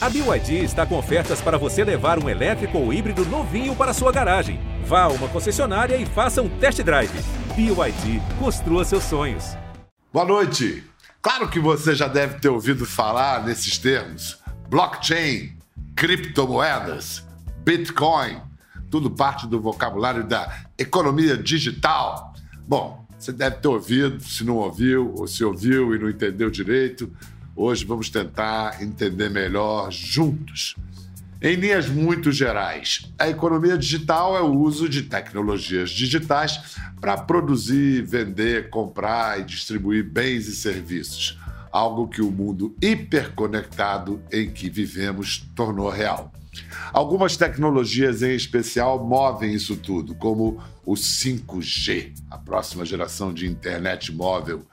A BYD está com ofertas para você levar um elétrico ou híbrido novinho para sua garagem. Vá a uma concessionária e faça um test drive. BYD, construa seus sonhos. Boa noite. Claro que você já deve ter ouvido falar nesses termos: blockchain, criptomoedas, Bitcoin, tudo parte do vocabulário da economia digital. Bom, você deve ter ouvido, se não ouviu, ou se ouviu e não entendeu direito. Hoje vamos tentar entender melhor juntos. Em linhas muito gerais, a economia digital é o uso de tecnologias digitais para produzir, vender, comprar e distribuir bens e serviços, algo que o mundo hiperconectado em que vivemos tornou real. Algumas tecnologias em especial movem isso tudo, como o 5G, a próxima geração de internet móvel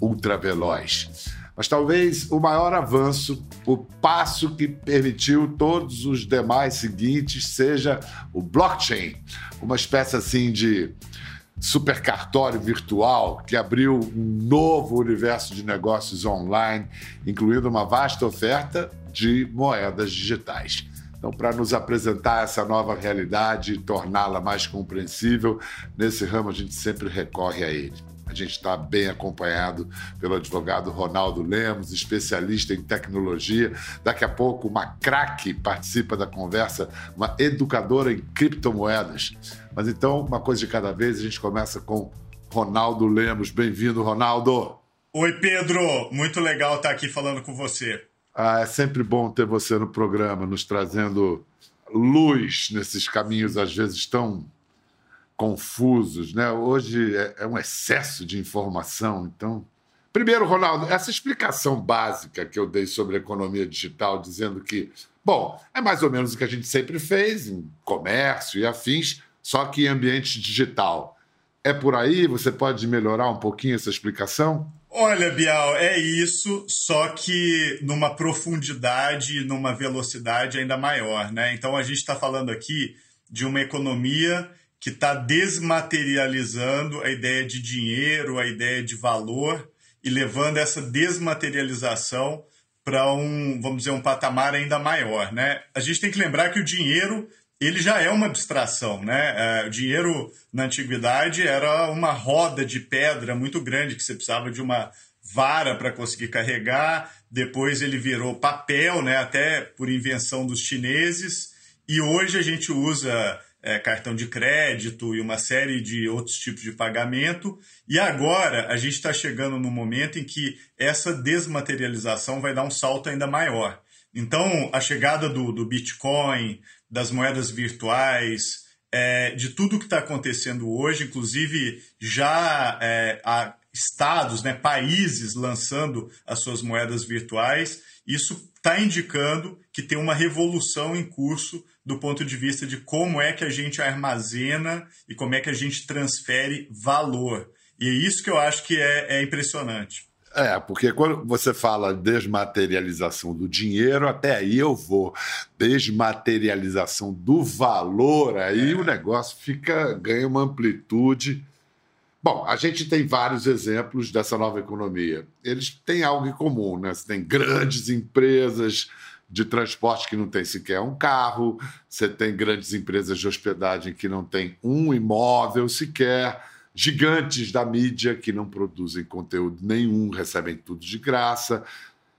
ultraveloz. Mas talvez o maior avanço, o passo que permitiu todos os demais seguintes, seja o blockchain, uma espécie assim de supercartório virtual que abriu um novo universo de negócios online, incluindo uma vasta oferta de moedas digitais. Então, para nos apresentar essa nova realidade e torná-la mais compreensível, nesse ramo a gente sempre recorre a ele. A gente está bem acompanhado pelo advogado Ronaldo Lemos, especialista em tecnologia. Daqui a pouco, uma craque participa da conversa, uma educadora em criptomoedas. Mas então, uma coisa de cada vez, a gente começa com Ronaldo Lemos. Bem-vindo, Ronaldo. Oi, Pedro. Muito legal estar aqui falando com você. Ah, é sempre bom ter você no programa, nos trazendo luz nesses caminhos, às vezes tão confusos, né? Hoje é, é, um excesso de informação, então. Primeiro, Ronaldo, essa explicação básica que eu dei sobre a economia digital, dizendo que, bom, é mais ou menos o que a gente sempre fez em comércio e afins, só que em ambiente digital. É por aí? Você pode melhorar um pouquinho essa explicação? Olha, Bial, é isso, só que numa profundidade, numa velocidade ainda maior, né? Então a gente está falando aqui de uma economia que está desmaterializando a ideia de dinheiro, a ideia de valor e levando essa desmaterialização para um, vamos dizer, um patamar ainda maior, né? A gente tem que lembrar que o dinheiro ele já é uma abstração, né? É, o dinheiro na antiguidade era uma roda de pedra muito grande que você precisava de uma vara para conseguir carregar. Depois ele virou papel, né? Até por invenção dos chineses. E hoje a gente usa é, cartão de crédito e uma série de outros tipos de pagamento. E agora a gente está chegando no momento em que essa desmaterialização vai dar um salto ainda maior. Então, a chegada do, do Bitcoin, das moedas virtuais, é, de tudo que está acontecendo hoje, inclusive já é, há estados, né, países lançando as suas moedas virtuais, isso está indicando que tem uma revolução em curso do ponto de vista de como é que a gente armazena e como é que a gente transfere valor. E é isso que eu acho que é, é impressionante. É, porque quando você fala desmaterialização do dinheiro, até aí eu vou. Desmaterialização do valor, aí é. o negócio fica ganha uma amplitude. Bom, a gente tem vários exemplos dessa nova economia. Eles têm algo em comum, né? Você tem grandes empresas de transporte que não tem sequer um carro, você tem grandes empresas de hospedagem que não tem um imóvel sequer, gigantes da mídia que não produzem conteúdo nenhum, recebem tudo de graça.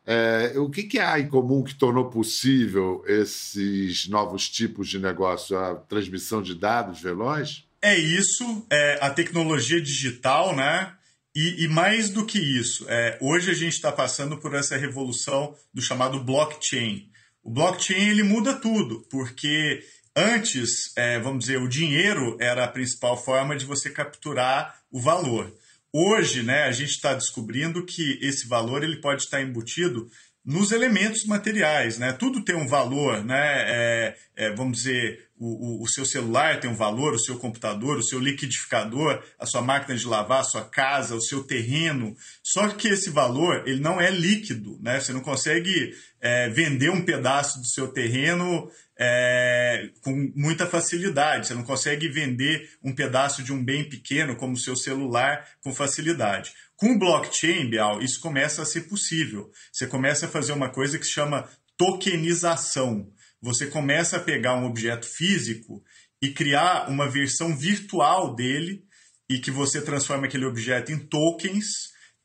É, o que, que há em comum que tornou possível esses novos tipos de negócio? A transmissão de dados veloz? É isso, é a tecnologia digital, né? E, e, mais do que isso, é, hoje a gente está passando por essa revolução do chamado blockchain. O blockchain ele muda tudo, porque antes, é, vamos dizer, o dinheiro era a principal forma de você capturar o valor. Hoje, né, a gente está descobrindo que esse valor ele pode estar embutido nos elementos materiais, né? Tudo tem um valor, né? É, é, vamos dizer, o, o, seu celular tem um valor, o seu computador, o seu liquidificador, a sua máquina de lavar, a sua casa, o seu terreno. Só que esse valor ele não é líquido, né? Você não consegue é, vender um pedaço do seu terreno é, com muita facilidade. Você não consegue vender um pedaço de um bem pequeno, como o seu celular, com facilidade. Com o blockchain, Bial, isso começa a ser possível. Você começa a fazer uma coisa que se chama tokenização. Você começa a pegar um objeto físico e criar uma versão virtual dele e que você transforma aquele objeto em tokens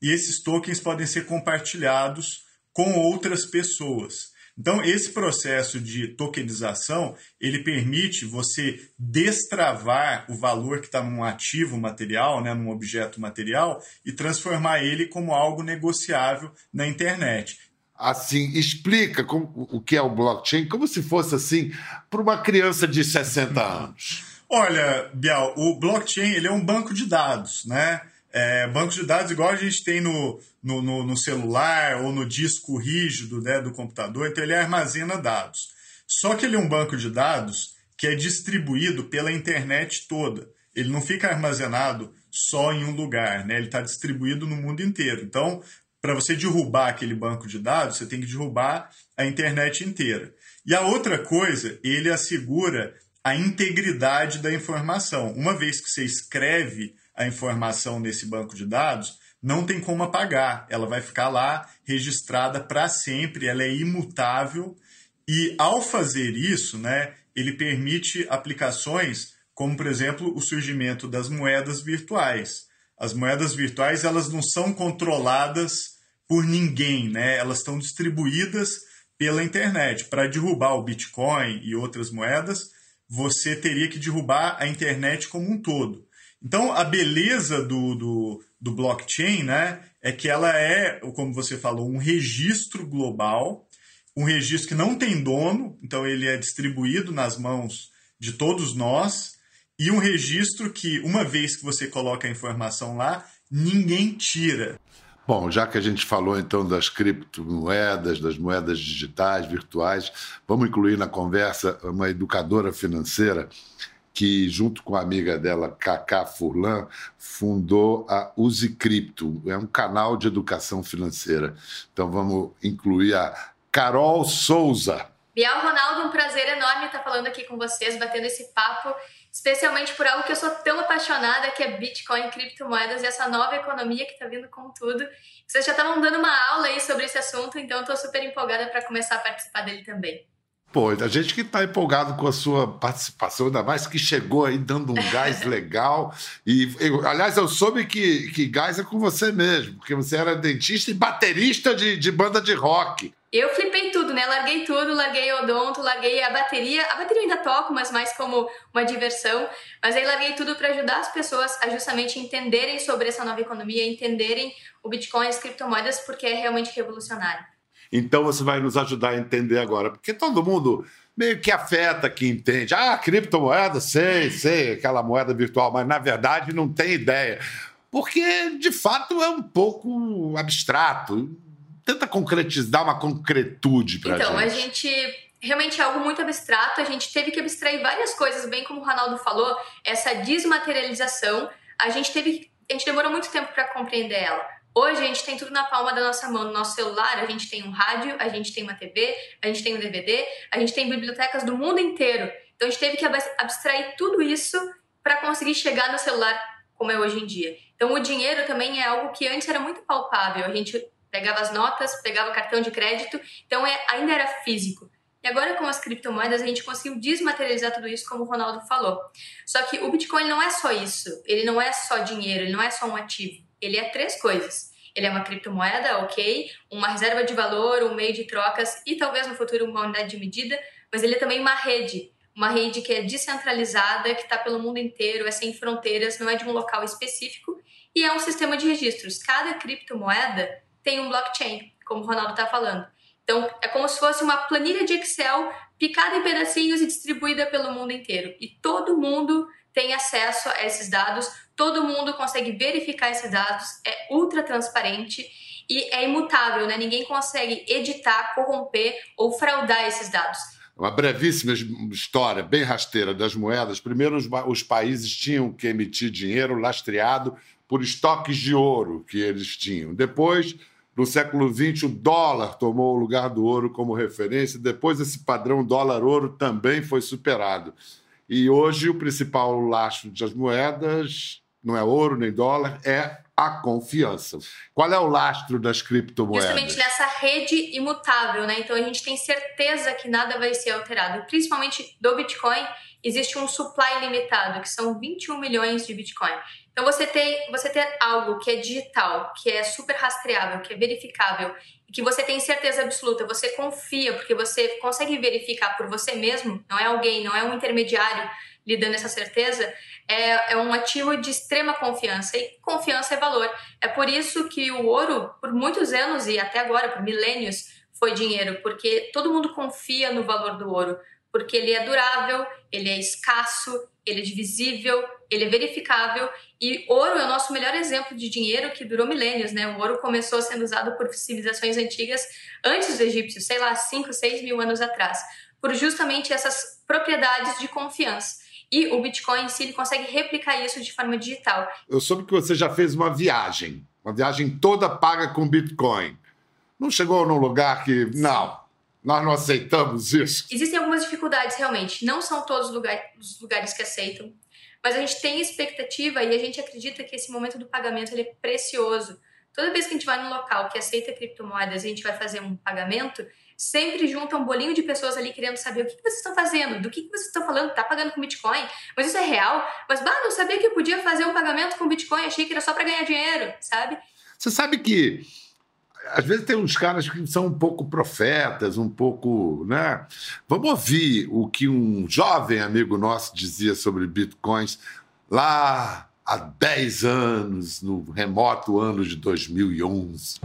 e esses tokens podem ser compartilhados com outras pessoas. Então, esse processo de tokenização, ele permite você destravar o valor que está num ativo material, né, num objeto material, e transformar ele como algo negociável na internet. Assim, explica como, o que é o blockchain, como se fosse assim, para uma criança de 60 anos. Olha, Bial, o blockchain ele é um banco de dados, né? É, banco de dados igual a gente tem no, no, no, no celular ou no disco rígido né, do computador, então ele armazena dados. Só que ele é um banco de dados que é distribuído pela internet toda. Ele não fica armazenado só em um lugar, né? ele está distribuído no mundo inteiro. Então, para você derrubar aquele banco de dados, você tem que derrubar a internet inteira. E a outra coisa, ele assegura a integridade da informação. Uma vez que você escreve a informação nesse banco de dados, não tem como apagar. Ela vai ficar lá registrada para sempre, ela é imutável. E ao fazer isso, né, ele permite aplicações como, por exemplo, o surgimento das moedas virtuais. As moedas virtuais elas não são controladas por ninguém, né? elas estão distribuídas pela internet. Para derrubar o Bitcoin e outras moedas, você teria que derrubar a internet como um todo. Então, a beleza do, do, do blockchain né, é que ela é, como você falou, um registro global, um registro que não tem dono, então ele é distribuído nas mãos de todos nós, e um registro que, uma vez que você coloca a informação lá, ninguém tira. Bom, já que a gente falou então das criptomoedas, das moedas digitais, virtuais, vamos incluir na conversa uma educadora financeira que, junto com a amiga dela, Cacá Furlan, fundou a Use Cripto. É um canal de educação financeira. Então vamos incluir a Carol Souza. Bial Ronaldo, um prazer enorme estar falando aqui com vocês, batendo esse papo, especialmente por algo que eu sou tão apaixonada, que é Bitcoin, criptomoedas e essa nova economia que está vindo com tudo. Vocês já estavam dando uma aula aí sobre esse assunto, então estou super empolgada para começar a participar dele também. Pô, a gente que está empolgado com a sua participação, ainda mais que chegou aí dando um gás legal. E, eu, aliás, eu soube que, que gás é com você mesmo, porque você era dentista e baterista de, de banda de rock. Eu flipei tudo, né? Larguei tudo, larguei odonto, larguei a bateria. A bateria eu ainda toco, mas mais como uma diversão. Mas aí larguei tudo para ajudar as pessoas a justamente entenderem sobre essa nova economia, entenderem o Bitcoin e as criptomoedas, porque é realmente revolucionário. Então você vai nos ajudar a entender agora, porque todo mundo meio que afeta que entende. Ah, criptomoeda, sei, sei, aquela moeda virtual, mas na verdade não tem ideia. Porque de fato é um pouco abstrato. Tenta concretizar, uma concretude para então, gente. Então, a gente realmente é algo muito abstrato. A gente teve que abstrair várias coisas, bem como o Ronaldo falou, essa desmaterialização. A gente teve, a gente demorou muito tempo para compreender ela. Hoje a gente tem tudo na palma da nossa mão, no nosso celular, a gente tem um rádio, a gente tem uma TV, a gente tem um DVD, a gente tem bibliotecas do mundo inteiro. Então a gente teve que abstrair tudo isso para conseguir chegar no celular como é hoje em dia. Então o dinheiro também é algo que antes era muito palpável. A gente pegava as notas, pegava cartão de crédito, então é, ainda era físico. E agora com as criptomoedas a gente conseguiu desmaterializar tudo isso, como o Ronaldo falou. Só que o Bitcoin não é só isso, ele não é só dinheiro, ele não é só um ativo. Ele é três coisas. Ele é uma criptomoeda, ok, uma reserva de valor, um meio de trocas e talvez no futuro uma unidade de medida, mas ele é também uma rede, uma rede que é descentralizada, que está pelo mundo inteiro, é sem fronteiras, não é de um local específico e é um sistema de registros. Cada criptomoeda tem um blockchain, como o Ronaldo está falando. Então, é como se fosse uma planilha de Excel picada em pedacinhos e distribuída pelo mundo inteiro. E todo mundo tem acesso a esses dados, todo mundo consegue verificar esses dados, é ultra transparente e é imutável, né? Ninguém consegue editar, corromper ou fraudar esses dados. Uma brevíssima história, bem rasteira, das moedas. Primeiro, os, os países tinham que emitir dinheiro lastreado por estoques de ouro que eles tinham. Depois, no século XX, o dólar tomou o lugar do ouro como referência. Depois, esse padrão dólar-ouro também foi superado. E hoje o principal lastro das moedas não é ouro nem dólar, é a confiança. Qual é o lastro das criptomoedas? Justamente nessa rede imutável, né? Então a gente tem certeza que nada vai ser alterado. Principalmente do Bitcoin, existe um supply limitado, que são 21 milhões de Bitcoin. Então você tem, você tem algo que é digital, que é super rastreável, que é verificável, e que você tem certeza absoluta, você confia, porque você consegue verificar por você mesmo, não é alguém, não é um intermediário lhe dando essa certeza, é, é um ativo de extrema confiança. E confiança é valor. É por isso que o ouro, por muitos anos e até agora, por milênios, foi dinheiro, porque todo mundo confia no valor do ouro, porque ele é durável, ele é escasso, ele é divisível, ele é verificável e ouro é o nosso melhor exemplo de dinheiro que durou milênios, né? O ouro começou sendo usado por civilizações antigas antes dos egípcios, sei lá, 5, 6 mil anos atrás, por justamente essas propriedades de confiança. E o Bitcoin em si ele consegue replicar isso de forma digital. Eu soube que você já fez uma viagem, uma viagem toda paga com Bitcoin. Não chegou num lugar que. Não, nós não aceitamos isso. Existem algumas dificuldades, realmente. Não são todos os lugares, os lugares que aceitam. Mas a gente tem expectativa e a gente acredita que esse momento do pagamento é precioso. Toda vez que a gente vai num local que aceita criptomoedas e a gente vai fazer um pagamento, sempre junta um bolinho de pessoas ali querendo saber o que, vocês estão fazendo, do que, vocês estão falando, tá pagando com Bitcoin, mas isso é real? Mas, bah, não sabia que eu podia fazer um pagamento com Bitcoin, achei que era só para ganhar dinheiro, sabe? Você sabe que às vezes tem uns caras que são um pouco profetas, um pouco, né? Vamos ouvir o que um jovem amigo nosso dizia sobre bitcoins lá há 10 anos, no remoto ano de 2011.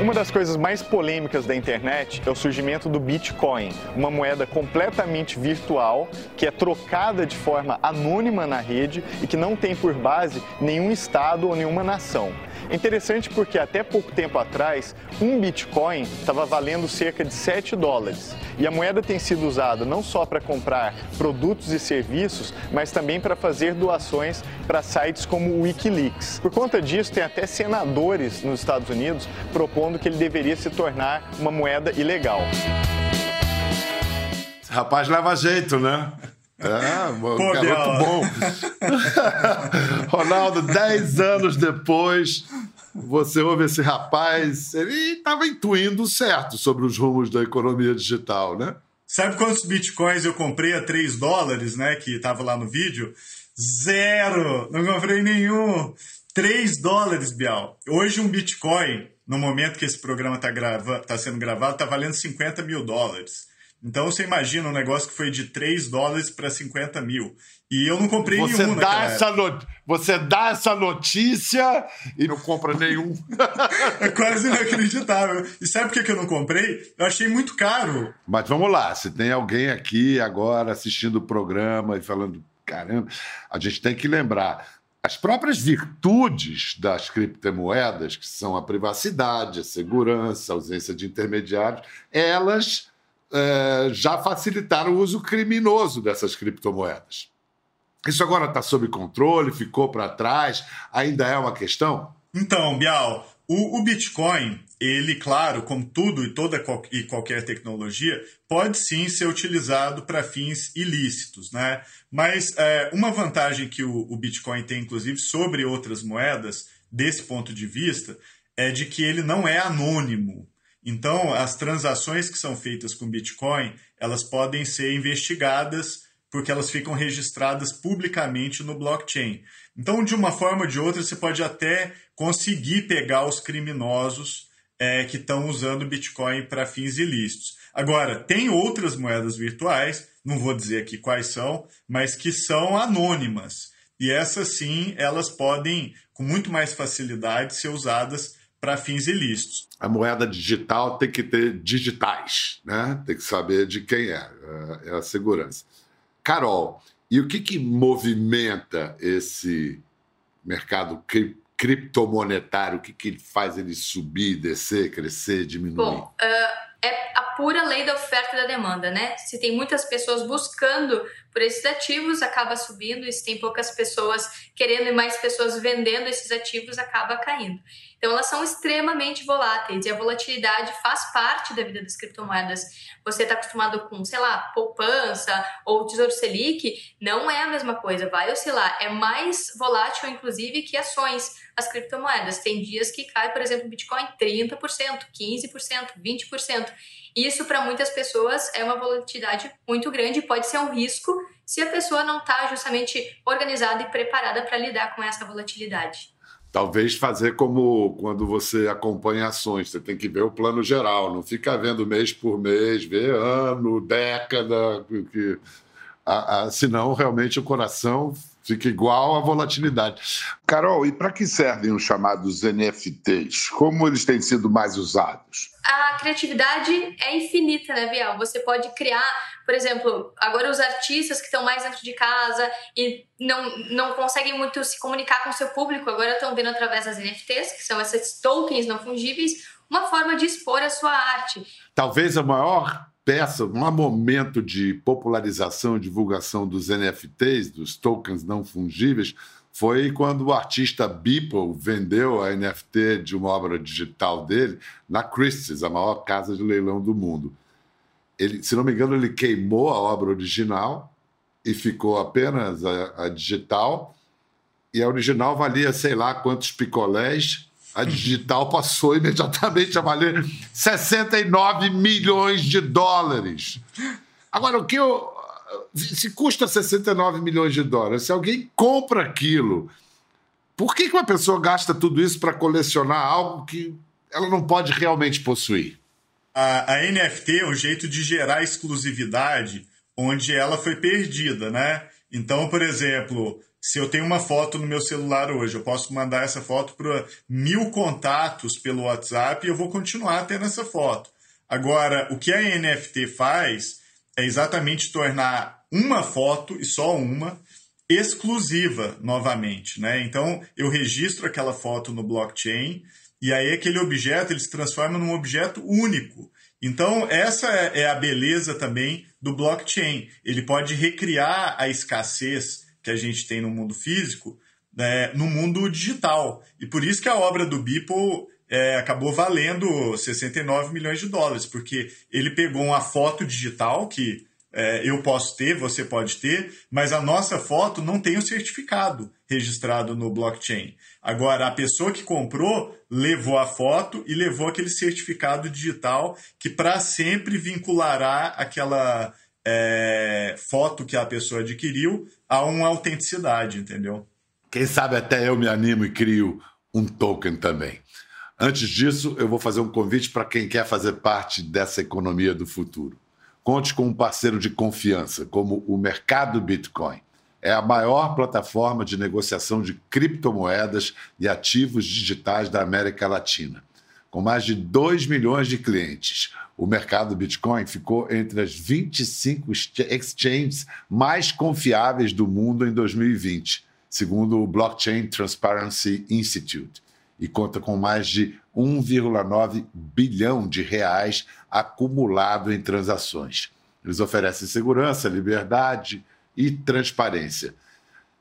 Uma das coisas mais polêmicas da internet é o surgimento do Bitcoin, uma moeda completamente virtual que é trocada de forma anônima na rede e que não tem por base nenhum estado ou nenhuma nação. Interessante porque até pouco tempo atrás, um Bitcoin estava valendo cerca de 7 dólares. E a moeda tem sido usada não só para comprar produtos e serviços, mas também para fazer doações para sites como o Wikileaks. Por conta disso, tem até senadores nos Estados Unidos propondo que ele deveria se tornar uma moeda ilegal. Rapaz leva jeito, né? É, Pô, garoto bom. Ronaldo, 10 anos depois, você ouve esse rapaz, ele estava intuindo certo sobre os rumos da economia digital, né? Sabe quantos bitcoins eu comprei a 3 dólares, né? Que estava lá no vídeo? Zero! Não comprei nenhum! 3 dólares, Bial. Hoje um bitcoin, no momento que esse programa está grava tá sendo gravado, está valendo 50 mil dólares. Então você imagina um negócio que foi de 3 dólares para 50 mil. E eu não comprei você nenhum. Dá essa not... Você dá essa notícia e não compra nenhum. é quase inacreditável. E sabe por que eu não comprei? Eu achei muito caro. Mas vamos lá, se tem alguém aqui agora assistindo o programa e falando, caramba, a gente tem que lembrar. As próprias virtudes das criptomoedas, que são a privacidade, a segurança, a ausência de intermediários, elas é, já facilitaram o uso criminoso dessas criptomoedas. Isso agora está sob controle, ficou para trás, ainda é uma questão? Então, Bial, o, o, Bitcoin, ele, claro, como tudo e toda e qualquer tecnologia, pode sim ser utilizado para fins ilícitos, né? Mas é, uma vantagem que o, o Bitcoin tem, inclusive, sobre outras moedas, desse ponto de vista, é de que ele não é anônimo. Então, as transações que são feitas com Bitcoin, elas podem ser investigadas porque elas ficam registradas publicamente no blockchain. Então, de uma forma ou de outra, você pode até conseguir pegar os criminosos é, que estão usando Bitcoin para fins ilícitos. Agora, tem outras moedas virtuais, não vou dizer aqui quais são, mas que são anônimas. E essas sim, elas podem, com muito mais facilidade, ser usadas para fins ilícitos. A moeda digital tem que ter digitais, né? Tem que saber de quem é, é, é a segurança. Carol, e o que, que movimenta esse mercado cri criptomonetário? O que, que faz ele subir, descer, crescer, diminuir? Bom, uh, é a pura lei da oferta e da demanda, né? Se tem muitas pessoas buscando por esses ativos, acaba subindo, e se tem poucas pessoas querendo e mais pessoas vendendo esses ativos, acaba caindo. Então, elas são extremamente voláteis e a volatilidade faz parte da vida das criptomoedas. Você está acostumado com, sei lá, poupança ou Tesouro Selic, não é a mesma coisa, vai oscilar. É mais volátil, inclusive, que ações, as criptomoedas. Tem dias que cai, por exemplo, o Bitcoin 30%, 15%, 20%. Isso, para muitas pessoas, é uma volatilidade muito grande e pode ser um risco se a pessoa não está justamente organizada e preparada para lidar com essa volatilidade. Talvez fazer como quando você acompanha ações, você tem que ver o plano geral, não fica vendo mês por mês, ver ano, década, porque a, a, senão realmente o coração fica igual à volatilidade. Carol, e para que servem os chamados NFTs? Como eles têm sido mais usados? A criatividade é infinita, né, Biel? Você pode criar, por exemplo, agora os artistas que estão mais dentro de casa e não, não conseguem muito se comunicar com o seu público, agora estão vendo através das NFTs, que são esses tokens não fungíveis, uma forma de expor a sua arte. Talvez a maior peça, um momento de popularização e divulgação dos NFTs, dos tokens não fungíveis, foi quando o artista Beeple vendeu a NFT de uma obra digital dele na Christie's, a maior casa de leilão do mundo. Ele, se não me engano, ele queimou a obra original e ficou apenas a, a digital. E a original valia sei lá quantos picolés a digital passou imediatamente a valer 69 milhões de dólares. Agora, o que eu. Se custa 69 milhões de dólares, se alguém compra aquilo, por que, uma pessoa gasta tudo isso para colecionar algo que ela não pode realmente possuir? A, a NFT é um jeito de gerar exclusividade onde ela foi perdida, né? Então, por exemplo, se eu tenho uma foto no meu celular hoje, eu posso mandar essa foto para mil contatos pelo WhatsApp e eu vou continuar tendo essa foto. Agora, o que a NFT faz é exatamente tornar uma foto e só uma exclusiva novamente, né? Então, eu registro aquela foto no blockchain e aí aquele objeto ele se transforma num objeto único. Então, essa é a beleza também do blockchain. Ele pode recriar a escassez que a gente tem no mundo físico né, no mundo digital. E por isso que a obra do Beeple é, acabou valendo 69 milhões de dólares, porque ele pegou uma foto digital que é, eu posso ter, você pode ter, mas a nossa foto não tem o certificado registrado no blockchain. Agora, a pessoa que comprou levou a foto e levou aquele certificado digital que para sempre vinculará aquela é, foto que a pessoa adquiriu a uma autenticidade, entendeu? Quem sabe até eu me animo e crio um token também. Antes disso, eu vou fazer um convite para quem quer fazer parte dessa economia do futuro. Conte com um parceiro de confiança, como o Mercado Bitcoin. É a maior plataforma de negociação de criptomoedas e ativos digitais da América Latina. Com mais de 2 milhões de clientes, o mercado Bitcoin ficou entre as 25 exchanges mais confiáveis do mundo em 2020, segundo o Blockchain Transparency Institute, e conta com mais de 1,9 bilhão de reais acumulado em transações. Eles oferecem segurança, liberdade e transparência.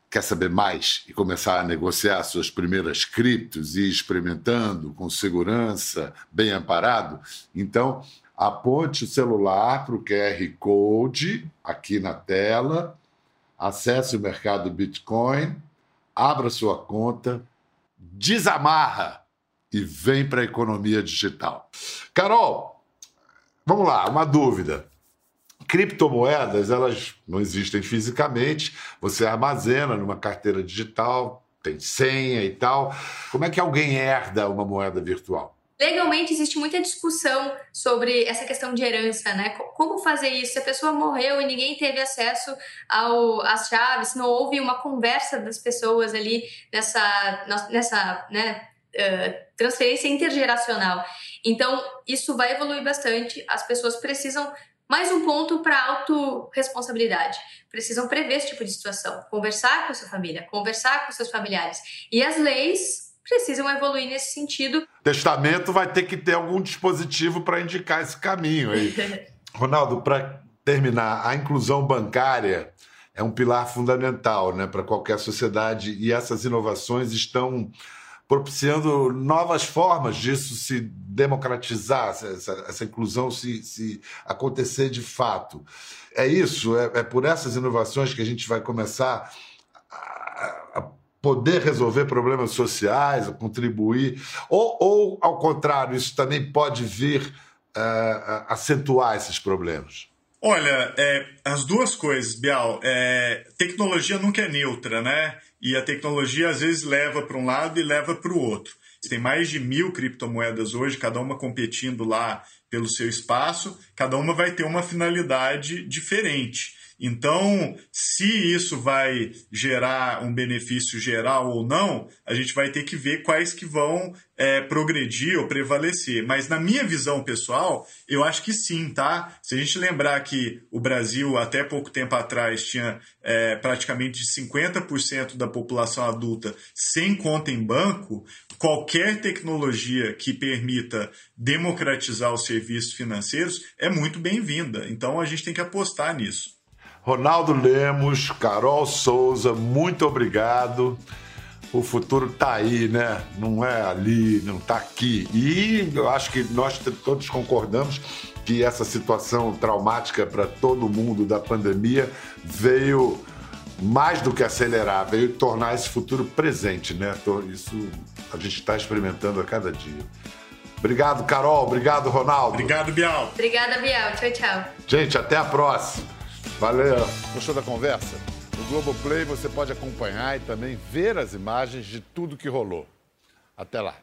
Quer saber mais e começar a negociar suas primeiras criptos e experimentando com segurança, bem amparado? Então, aponte o celular para o QR Code aqui na tela, acesse o mercado Bitcoin, abra sua conta, desamarra e vem para a economia digital. Carol, vamos lá, uma dúvida. Criptomoedas, elas não existem fisicamente, você armazena numa carteira digital, tem senha e tal. Como é que alguém herda uma moeda virtual? Legalmente existe muita discussão sobre essa questão de herança, né? Como fazer isso? Se a pessoa morreu e ninguém teve acesso ao, às chaves, não houve uma conversa das pessoas ali nessa, nessa né, uh, transferência intergeracional. Então, isso vai evoluir bastante. As pessoas precisam mais um ponto para autorresponsabilidade. Precisam prever esse tipo de situação, conversar com a sua família, conversar com seus familiares. E as leis precisam evoluir nesse sentido. Testamento vai ter que ter algum dispositivo para indicar esse caminho aí. Ronaldo, para terminar, a inclusão bancária é um pilar fundamental né, para qualquer sociedade e essas inovações estão propiciando novas formas disso se democratizar, essa, essa inclusão se, se, acontecer de fato. É isso, é, é, por essas inovações que a gente vai começar a, a poder resolver problemas sociais, contribuir, ou, ou ao contrário, isso também pode vir uh, acentuar esses problemas. Olha, é, as duas coisas, Bial. É, tecnologia nunca é neutra, né? E a tecnologia às vezes leva para um lado e leva para o outro. Tem mais de mil criptomoedas hoje, cada uma competindo lá pelo seu espaço, cada uma vai ter uma finalidade diferente. Então, se isso vai gerar um benefício geral ou não, a gente vai ter que ver quais que vão é, progredir ou prevalecer. Mas na minha visão pessoal, eu acho que sim, tá? Se a gente lembrar que o Brasil, até pouco tempo atrás, tinha é, praticamente 50% da população adulta sem conta em banco, qualquer tecnologia que permita democratizar os serviços financeiros é muito bem-vinda. Então a gente tem que apostar nisso. Ronaldo Lemos, Carol Souza, muito obrigado. O futuro está aí, né? Não é ali, não está aqui. E eu acho que nós todos concordamos que essa situação traumática para todo mundo da pandemia veio mais do que acelerar, veio tornar esse futuro presente, né? Isso a gente está experimentando a cada dia. Obrigado, Carol. Obrigado, Ronaldo. Obrigado, Bial. Obrigada, Bial. Tchau, tchau. Gente, até a próxima. Valeu. Gostou da conversa? No Globoplay você pode acompanhar e também ver as imagens de tudo que rolou. Até lá.